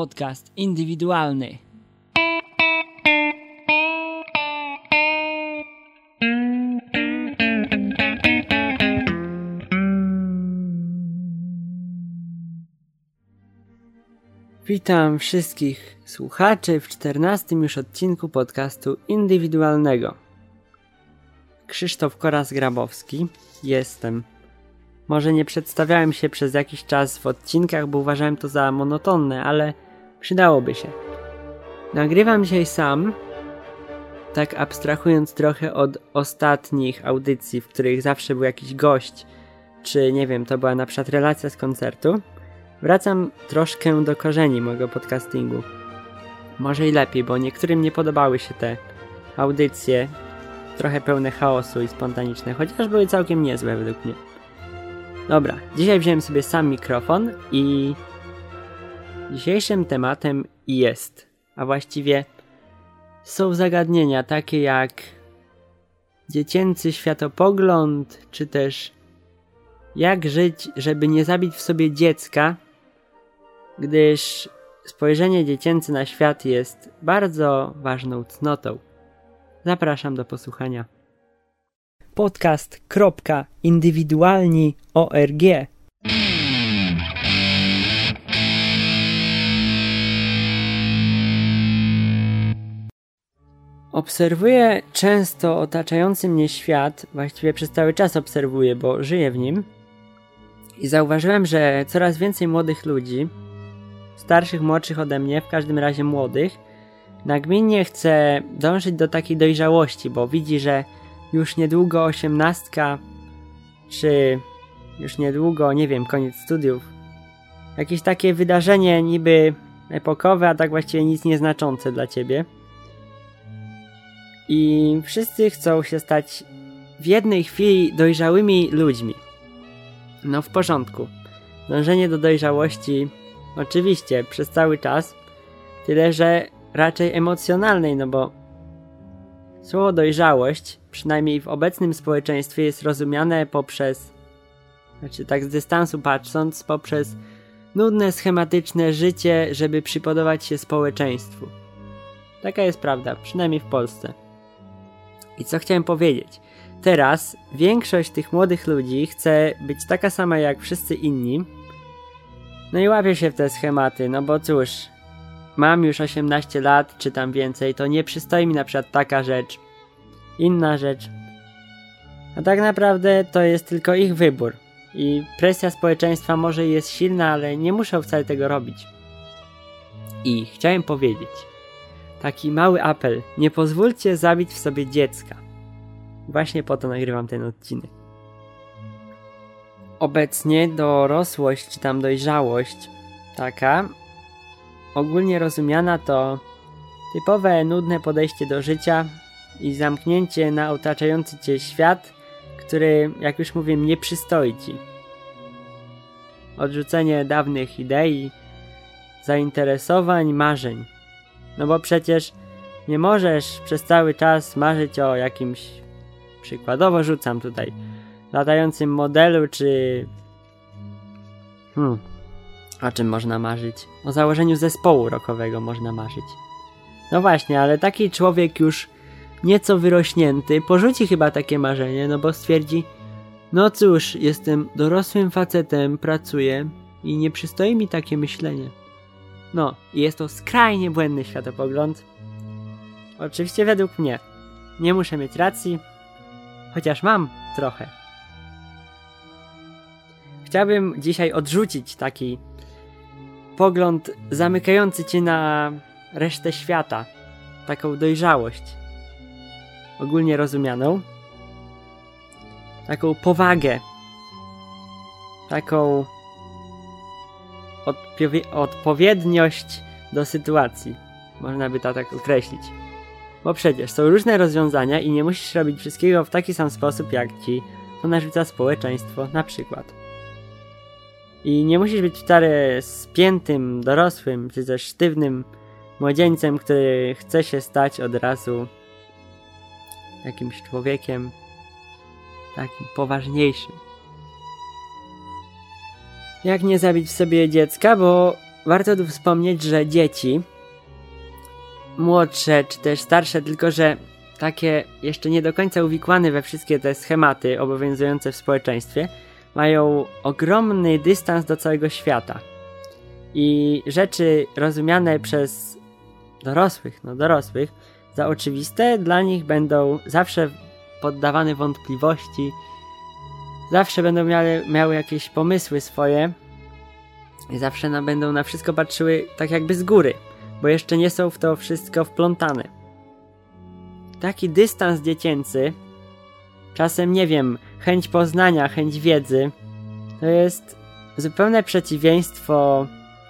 podcast indywidualny. Witam wszystkich słuchaczy w czternastym już odcinku podcastu indywidualnego. Krzysztof Koras-Grabowski jestem. Może nie przedstawiałem się przez jakiś czas w odcinkach, bo uważałem to za monotonne, ale przydałoby się. Nagrywam dzisiaj sam, tak abstrahując trochę od ostatnich audycji, w których zawsze był jakiś gość, czy nie wiem, to była na przykład relacja z koncertu. Wracam troszkę do korzeni mojego podcastingu. Może i lepiej, bo niektórym nie podobały się te audycje, trochę pełne chaosu i spontaniczne, chociaż były całkiem niezłe według mnie. Dobra, dzisiaj wziąłem sobie sam mikrofon i dzisiejszym tematem jest, a właściwie są zagadnienia takie jak dziecięcy światopogląd, czy też jak żyć, żeby nie zabić w sobie dziecka, gdyż spojrzenie dziecięce na świat jest bardzo ważną cnotą. Zapraszam do posłuchania. podcast.indywidualni.org Obserwuję często otaczający mnie świat, właściwie przez cały czas obserwuję, bo żyję w nim. I zauważyłem, że coraz więcej młodych ludzi, starszych, młodszych ode mnie, w każdym razie młodych, nagminnie chce dążyć do takiej dojrzałości, bo widzi, że już niedługo osiemnastka, czy już niedługo, nie wiem, koniec studiów. Jakieś takie wydarzenie niby epokowe, a tak właściwie nic nieznaczące dla ciebie. I wszyscy chcą się stać w jednej chwili dojrzałymi ludźmi. No w porządku. Dążenie do dojrzałości oczywiście przez cały czas, tyle że raczej emocjonalnej, no bo słowo dojrzałość, przynajmniej w obecnym społeczeństwie, jest rozumiane poprzez, znaczy tak z dystansu patrząc, poprzez nudne, schematyczne życie, żeby przypodobać się społeczeństwu. Taka jest prawda, przynajmniej w Polsce. I co chciałem powiedzieć? Teraz większość tych młodych ludzi chce być taka sama jak wszyscy inni. No i łapie się w te schematy, no bo cóż, mam już 18 lat, czy tam więcej, to nie przystoi mi na przykład taka rzecz, inna rzecz. A tak naprawdę to jest tylko ich wybór. I presja społeczeństwa może jest silna, ale nie muszą wcale tego robić. I chciałem powiedzieć, taki mały apel, nie pozwólcie zabić w sobie dziecka. Właśnie po to nagrywam ten odcinek. Obecnie dorosłość, czy tam dojrzałość, taka, ogólnie rozumiana to typowe, nudne podejście do życia i zamknięcie na otaczający cię świat, który, jak już mówię, nie przystoi ci. Odrzucenie dawnych idei, zainteresowań, marzeń. No bo przecież nie możesz przez cały czas marzyć o jakimś, przykładowo rzucam tutaj, latającym modelu, czy... Hmm, o czym można marzyć? O założeniu zespołu rockowego można marzyć. No właśnie, ale taki człowiek już nieco wyrośnięty porzuci chyba takie marzenie, no bo stwierdzi no cóż, jestem dorosłym facetem, pracuję i nie przystoi mi takie myślenie. No, i jest to skrajnie błędny światopogląd. Oczywiście według mnie. Nie muszę mieć racji, chociaż mam trochę. Chciałbym dzisiaj odrzucić taki pogląd zamykający cię na resztę świata, taką dojrzałość, ogólnie rozumianą, taką powagę, taką odpowiedniość do sytuacji, można by to tak określić. Bo przecież są różne rozwiązania i nie musisz robić wszystkiego w taki sam sposób jak ci to narzuca społeczeństwo na przykład. I nie musisz być wcale spiętym, dorosłym, czy też sztywnym młodzieńcem, który chce się stać od razu jakimś człowiekiem takim poważniejszym. Jak nie zabić w sobie dziecka, bo warto tu wspomnieć, że dzieci, młodsze czy też starsze, tylko że takie jeszcze nie do końca uwikłane we wszystkie te schematy obowiązujące w społeczeństwie, mają ogromny dystans do całego świata. I rzeczy rozumiane przez dorosłych, no dorosłych, za oczywiste, dla nich będą zawsze poddawane wątpliwości, zawsze będą miały, miały jakieś pomysły swoje i zawsze na, będą na wszystko patrzyły tak jakby z góry, bo jeszcze nie są w to wszystko wplątane. Taki dystans dziecięcy, czasem nie wiem, chęć poznania, chęć wiedzy, to jest zupełne przeciwieństwo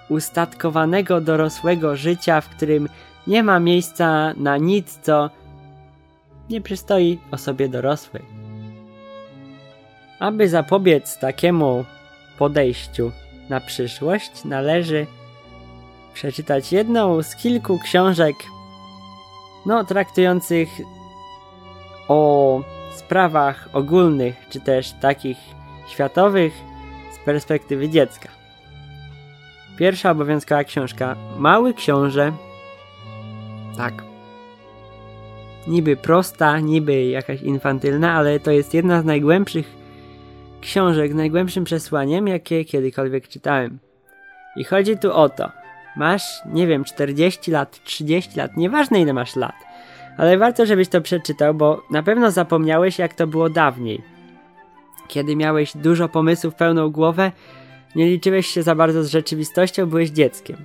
ustatkowanego dorosłego życia, w którym nie ma miejsca na nic, co nie przystoi osobie dorosłej. Aby zapobiec takiemu podejściu na przyszłość, należy przeczytać jedną z kilku książek, no, traktujących o sprawach ogólnych, czy też takich światowych z perspektywy dziecka. Pierwsza obowiązkowa książka Mały Książę. Tak. Niby prosta, niby jakaś infantylna, ale to jest jedna z najgłębszych książek, najgłębszym przesłaniem, jakie kiedykolwiek czytałem. I chodzi tu o to. Masz, nie wiem, 40 lat, 30 lat, nieważne ile masz lat. Ale warto, żebyś to przeczytał, bo na pewno zapomniałeś, jak to było dawniej. Kiedy miałeś dużo pomysłów, pełną głowę nie liczyłeś się za bardzo z rzeczywistością, byłeś dzieckiem.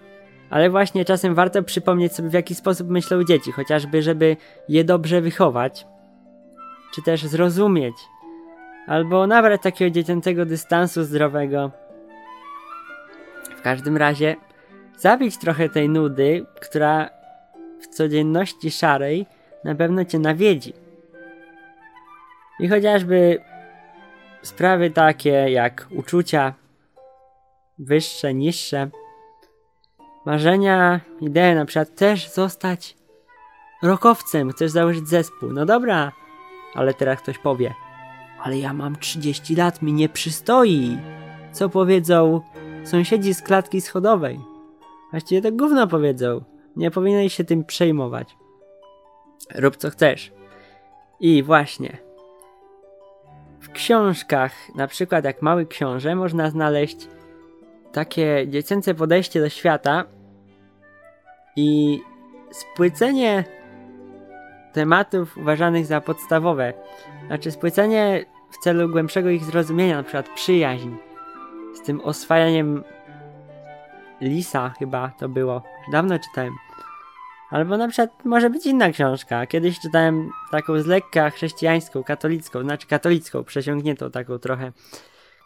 Ale właśnie czasem warto przypomnieć sobie, w jaki sposób myślą dzieci, chociażby, żeby je dobrze wychować, czy też zrozumieć, albo nabrać takiego dziecięcego dystansu zdrowego. W każdym razie, zabić trochę tej nudy, która w codzienności szarej na pewno cię nawiedzi. I chociażby sprawy takie jak uczucia, wyższe, niższe. Marzenia, idee, na przykład też zostać rokowcem, chcesz założyć zespół. No dobra, ale teraz ktoś powie, ale ja mam 30 lat, mi nie przystoi. Co powiedzą sąsiedzi z klatki schodowej? Właściwie to gówno powiedzą. Nie powinieneś się tym przejmować. Rób co chcesz. I właśnie. W książkach, na przykład jak Mały Książę, można znaleźć takie dziecięce podejście do świata i spłycenie tematów uważanych za podstawowe. Znaczy spłycenie w celu głębszego ich zrozumienia, na przykład przyjaźń. Z tym oswajaniem lisa chyba to było. Dawno czytałem. Albo na przykład może być inna książka. Kiedyś czytałem taką z lekka chrześcijańską, katolicką, znaczy katolicką, przesiągniętą taką trochę.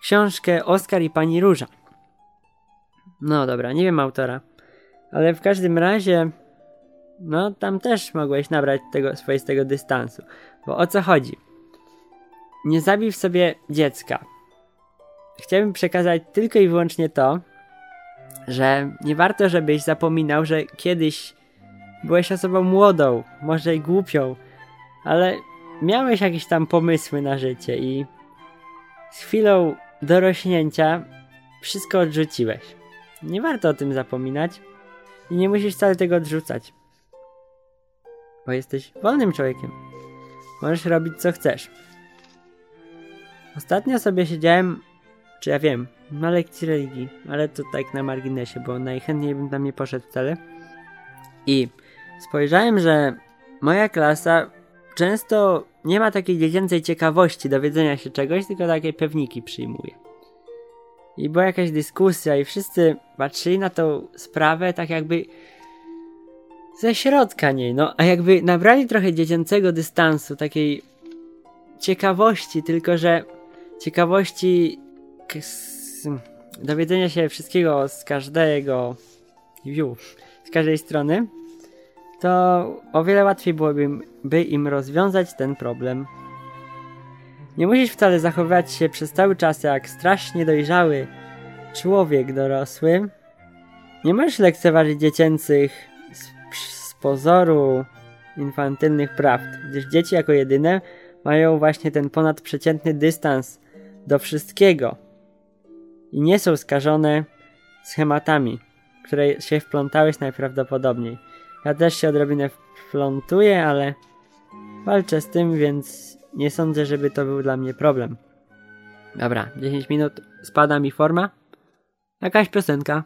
Książkę Oskar i Pani Róża. No dobra, nie wiem autora. Ale w każdym razie, no tam też mogłeś nabrać tego swoistego dystansu. Bo o co chodzi? Nie zabij w sobie dziecka. Chciałbym przekazać tylko i wyłącznie to, że nie warto, żebyś zapominał, że kiedyś byłeś osobą młodą, może i głupią, ale miałeś jakieś tam pomysły na życie i z chwilą dorośnięcia wszystko odrzuciłeś. Nie warto o tym zapominać i nie musisz wcale tego odrzucać. Bo jesteś wolnym człowiekiem. Możesz robić co chcesz. Ostatnio sobie siedziałem, czy ja wiem, na lekcji religii, ale to tak na marginesie, bo najchętniej bym tam nie poszedł wcale. I spojrzałem, że moja klasa często nie ma takiej dziecięcej ciekawości dowiedzenia się czegoś, tylko takie pewniki przyjmuje i była jakaś dyskusja i wszyscy patrzyli na tą sprawę tak jakby ze środka niej, no a jakby nabrali trochę dziecięcego dystansu, takiej ciekawości, tylko że ciekawości dowiedzenia się wszystkiego z każdego view, z każdej strony, to o wiele łatwiej byłoby by im rozwiązać ten problem nie musisz wcale zachowywać się przez cały czas jak strasznie dojrzały człowiek dorosły. Nie możesz lekceważyć dziecięcych z, z pozoru infantylnych prawd, gdyż dzieci jako jedyne mają właśnie ten ponadprzeciętny dystans do wszystkiego i nie są skażone schematami, które się wplątałeś najprawdopodobniej. Ja też się odrobinę wplątuję, ale walczę z tym, więc nie sądzę, żeby to był dla mnie problem. Dobra, 10 minut, spada mi forma. Jakaś piosenka.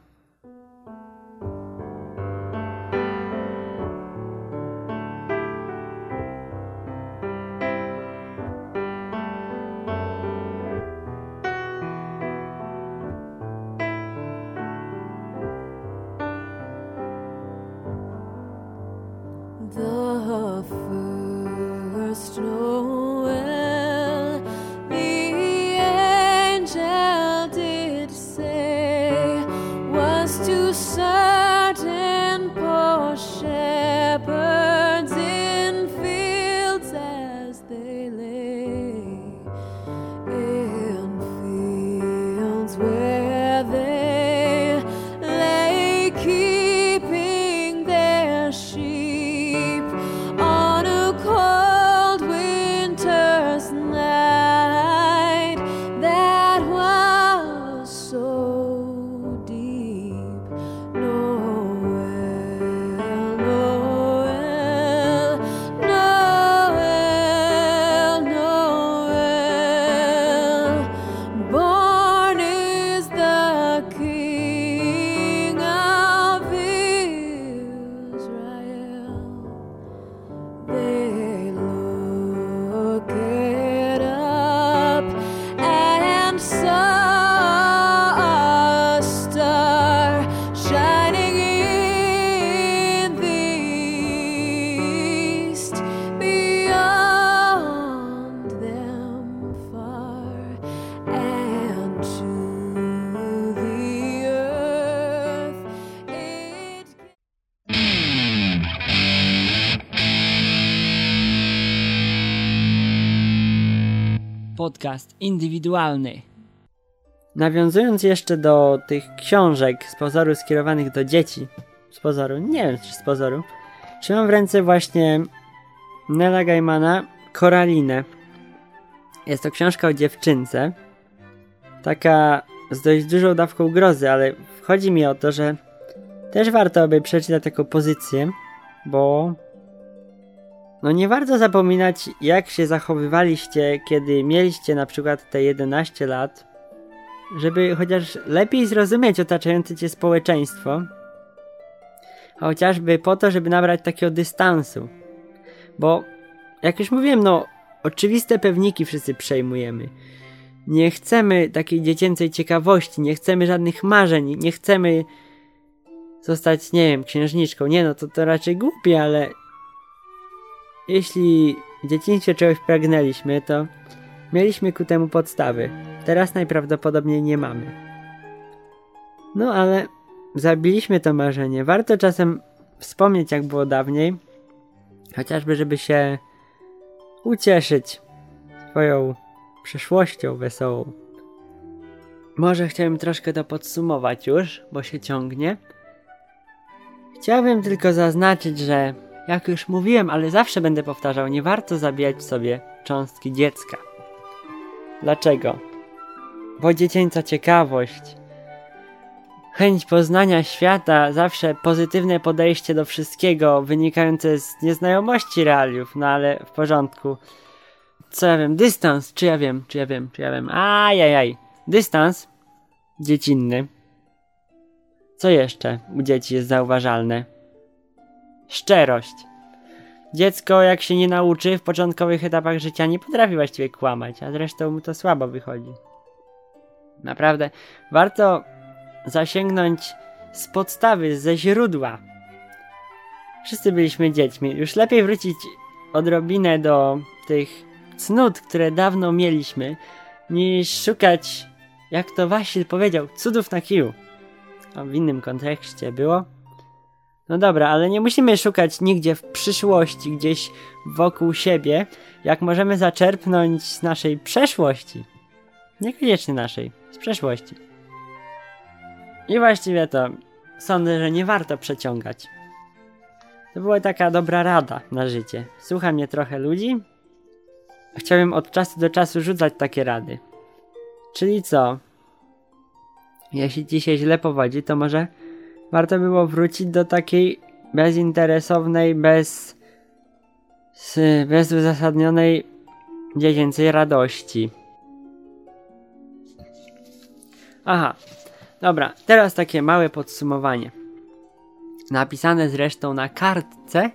Podcast indywidualny. Nawiązując jeszcze do tych książek z pozoru skierowanych do dzieci, z pozoru, nie wiem czy z pozoru, trzymam w ręce właśnie Nela Gaimana Koralinę. Jest to książka o dziewczynce, taka z dość dużą dawką grozy, ale chodzi mi o to, że też warto by przeczytać taką pozycję, bo no nie warto zapominać, jak się zachowywaliście, kiedy mieliście na przykład te 11 lat, żeby chociaż lepiej zrozumieć otaczające cię społeczeństwo, chociażby po to, żeby nabrać takiego dystansu. Bo, jak już mówiłem, no, oczywiste pewniki wszyscy przejmujemy. Nie chcemy takiej dziecięcej ciekawości, nie chcemy żadnych marzeń, nie chcemy zostać, nie wiem, księżniczką. Nie no, to, to raczej głupie, ale jeśli w dzieciństwie czegoś pragnęliśmy, to mieliśmy ku temu podstawy. Teraz najprawdopodobniej nie mamy. No ale zabiliśmy to marzenie. Warto czasem wspomnieć, jak było dawniej, chociażby, żeby się ucieszyć swoją przeszłością wesołą. Może chciałem troszkę to podsumować już, bo się ciągnie. Chciałbym tylko zaznaczyć, że jak już mówiłem, ale zawsze będę powtarzał, nie warto zabijać sobie cząstki dziecka. Dlaczego? Bo dziecięca ciekawość, chęć poznania świata, zawsze pozytywne podejście do wszystkiego wynikające z nieznajomości realiów, no ale w porządku. Co ja wiem, dystans, czy ja wiem, czy ja wiem, czy ja wiem. Ajajaj, dystans dziecinny. Co jeszcze u dzieci jest zauważalne? Szczerość. Dziecko, jak się nie nauczy w początkowych etapach życia, nie potrafi właściwie kłamać, a zresztą mu to słabo wychodzi. Naprawdę, warto zasięgnąć z podstawy, ze źródła. Wszyscy byliśmy dziećmi. Już lepiej wrócić odrobinę do tych cnót, które dawno mieliśmy, niż szukać, jak to Wasil powiedział, cudów na kiju. A w innym kontekście było. No dobra, ale nie musimy szukać nigdzie w przyszłości, gdzieś wokół siebie, jak możemy zaczerpnąć z naszej przeszłości. Niekoniecznie naszej, z przeszłości. I właściwie to sądzę, że nie warto przeciągać. To była taka dobra rada na życie. Słucha mnie trochę ludzi. Chciałbym od czasu do czasu rzucać takie rady. Czyli co? Jeśli ci się źle powodzi, to może warto było wrócić do takiej bezinteresownej, bez, z- bezuzasadnionej dziecięcej radości. Aha, dobra, teraz takie małe podsumowanie. Napisane zresztą na kartce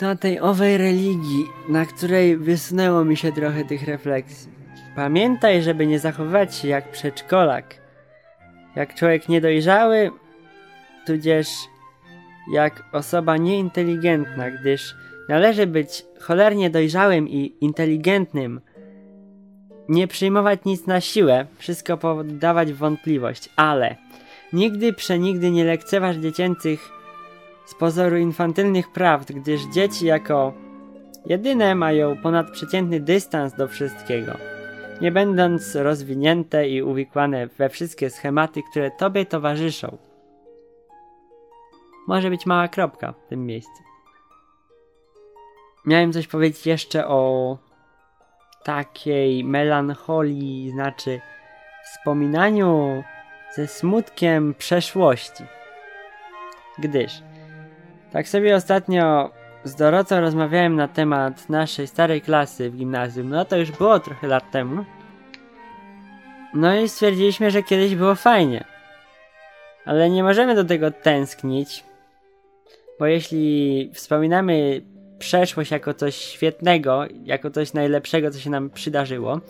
na tej owej religii, na której wysunęło mi się trochę tych refleksji. Pamiętaj, żeby nie zachowywać się jak przedszkolak. Jak człowiek niedojrzały, tudzież jak osoba nieinteligentna, gdyż należy być cholernie dojrzałym i inteligentnym. Nie przyjmować nic na siłę, wszystko poddawać wątpliwość, ale nigdy przenigdy nie lekceważ dziecięcych z pozoru infantylnych prawd, gdyż dzieci jako jedyne mają ponadprzeciętny dystans do wszystkiego, nie będąc rozwinięte i uwikłane we wszystkie schematy, które tobie towarzyszą. Może być mała kropka w tym miejscu. Miałem coś powiedzieć jeszcze o takiej melancholii, znaczy wspominaniu ze smutkiem przeszłości. Gdyż tak sobie ostatnio z Dorotą rozmawiałem na temat naszej starej klasy w gimnazjum, no to już było trochę lat temu. No i stwierdziliśmy, że kiedyś było fajnie. Ale nie możemy do tego tęsknić, bo jeśli wspominamy przeszłość jako coś świetnego, jako coś najlepszego, co się nam przydarzyło,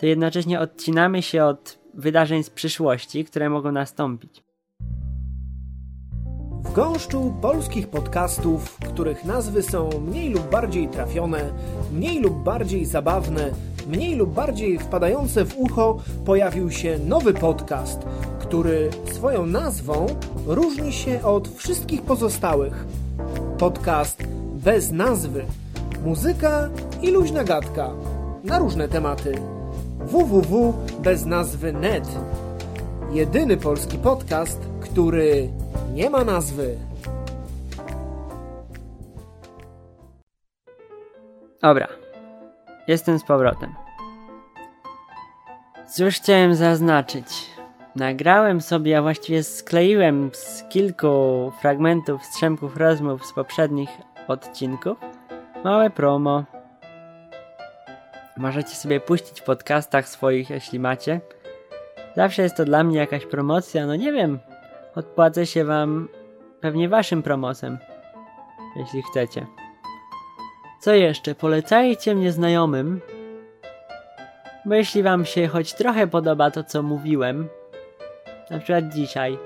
to jednocześnie odcinamy się od wydarzeń z przyszłości, które mogą nastąpić. W gąszczu polskich podcastów, których nazwy są mniej lub bardziej trafione, mniej lub bardziej zabawne, mniej lub bardziej wpadające w ucho, pojawił się nowy podcast, który swoją nazwą różni się od wszystkich pozostałych. Podcast bez nazwy. Muzyka i luźna gadka na różne tematy. www.beznazwy.net Jedyny polski podcast, który nie ma nazwy. Dobra, jestem z powrotem. Cóż chciałem zaznaczyć? Nagrałem sobie, a właściwie skleiłem z kilku fragmentów, strzępów rozmów z poprzednich odcinków małe promo. Możecie sobie puścić w podcastach swoich, jeśli macie. Zawsze jest to dla mnie jakaś promocja, no nie wiem. Odpłacę się wam pewnie waszym promosem, jeśli chcecie. Co jeszcze? Polecajcie mnie znajomym, bo jeśli wam się choć trochę podoba to, co mówiłem, na przykład dzisiaj,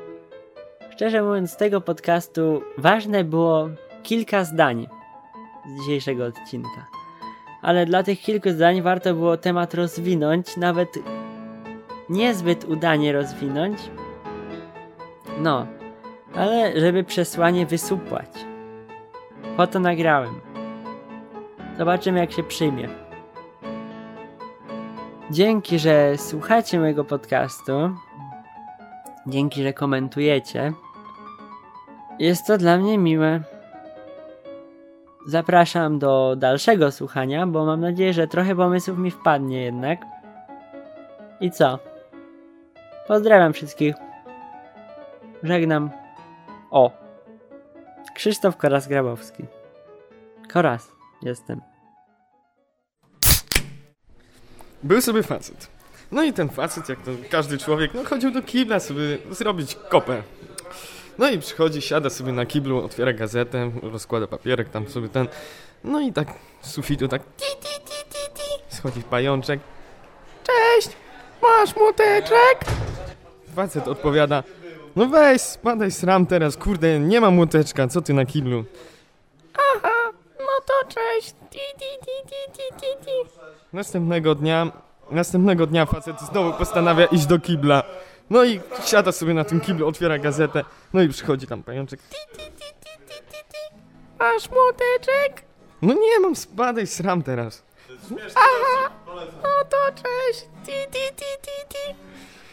szczerze mówiąc, z tego podcastu ważne było kilka zdań z dzisiejszego odcinka. Ale dla tych kilku zdań warto było temat rozwinąć, nawet niezbyt udanie rozwinąć. No, ale żeby przesłanie wysupłać. Po to nagrałem. Zobaczymy, jak się przyjmie. Dzięki, że słuchacie mojego podcastu. Dzięki, że komentujecie. Jest to dla mnie miłe. Zapraszam do dalszego słuchania, bo mam nadzieję, że trochę pomysłów mi wpadnie jednak. I co? Pozdrawiam wszystkich. Żegnam. O. Krzysztof Koras-Grabowski. Koras jestem. Był sobie facet. No i ten facet, jak to każdy człowiek, no chodził do kibla sobie zrobić kopę. No i przychodzi, siada sobie na kiblu, otwiera gazetę, rozkłada papierek, tam sobie ten... No i tak z sufitu tak... Ti, ti, ti, ti, ti. Schodzi pajączek. Cześć! Masz młoteczek? Facet odpowiada... No weź, spadaj sram teraz, kurde, nie ma młoteczka, co ty na kiblu? Aha, no to cześć. Ti, ti, ti, ti, ti, ti. Następnego dnia, następnego dnia facet znowu postanawia iść do kibla. No i siada sobie na tym kiblu, otwiera gazetę. No i przychodzi tam pajączek. Ti, ti, ti, ti, ti, ti, ti. Masz młoteczek? No nie mam, spadaj, sram teraz. Aha, no to cześć. Ti, ti, ti, ti, ti.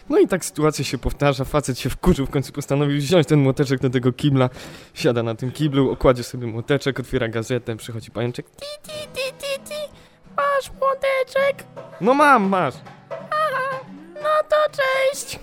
No i tak sytuacja się powtarza, facet się wkurzył, w końcu postanowił wziąć ten młoteczek do tego kibla. Siada na tym kiblu, okładzie sobie młoteczek, otwiera gazetę, przychodzi pajączek. Ti, ti, ti, ti, ti. Masz młoteczek? No mam, masz. Aha, no to cześć.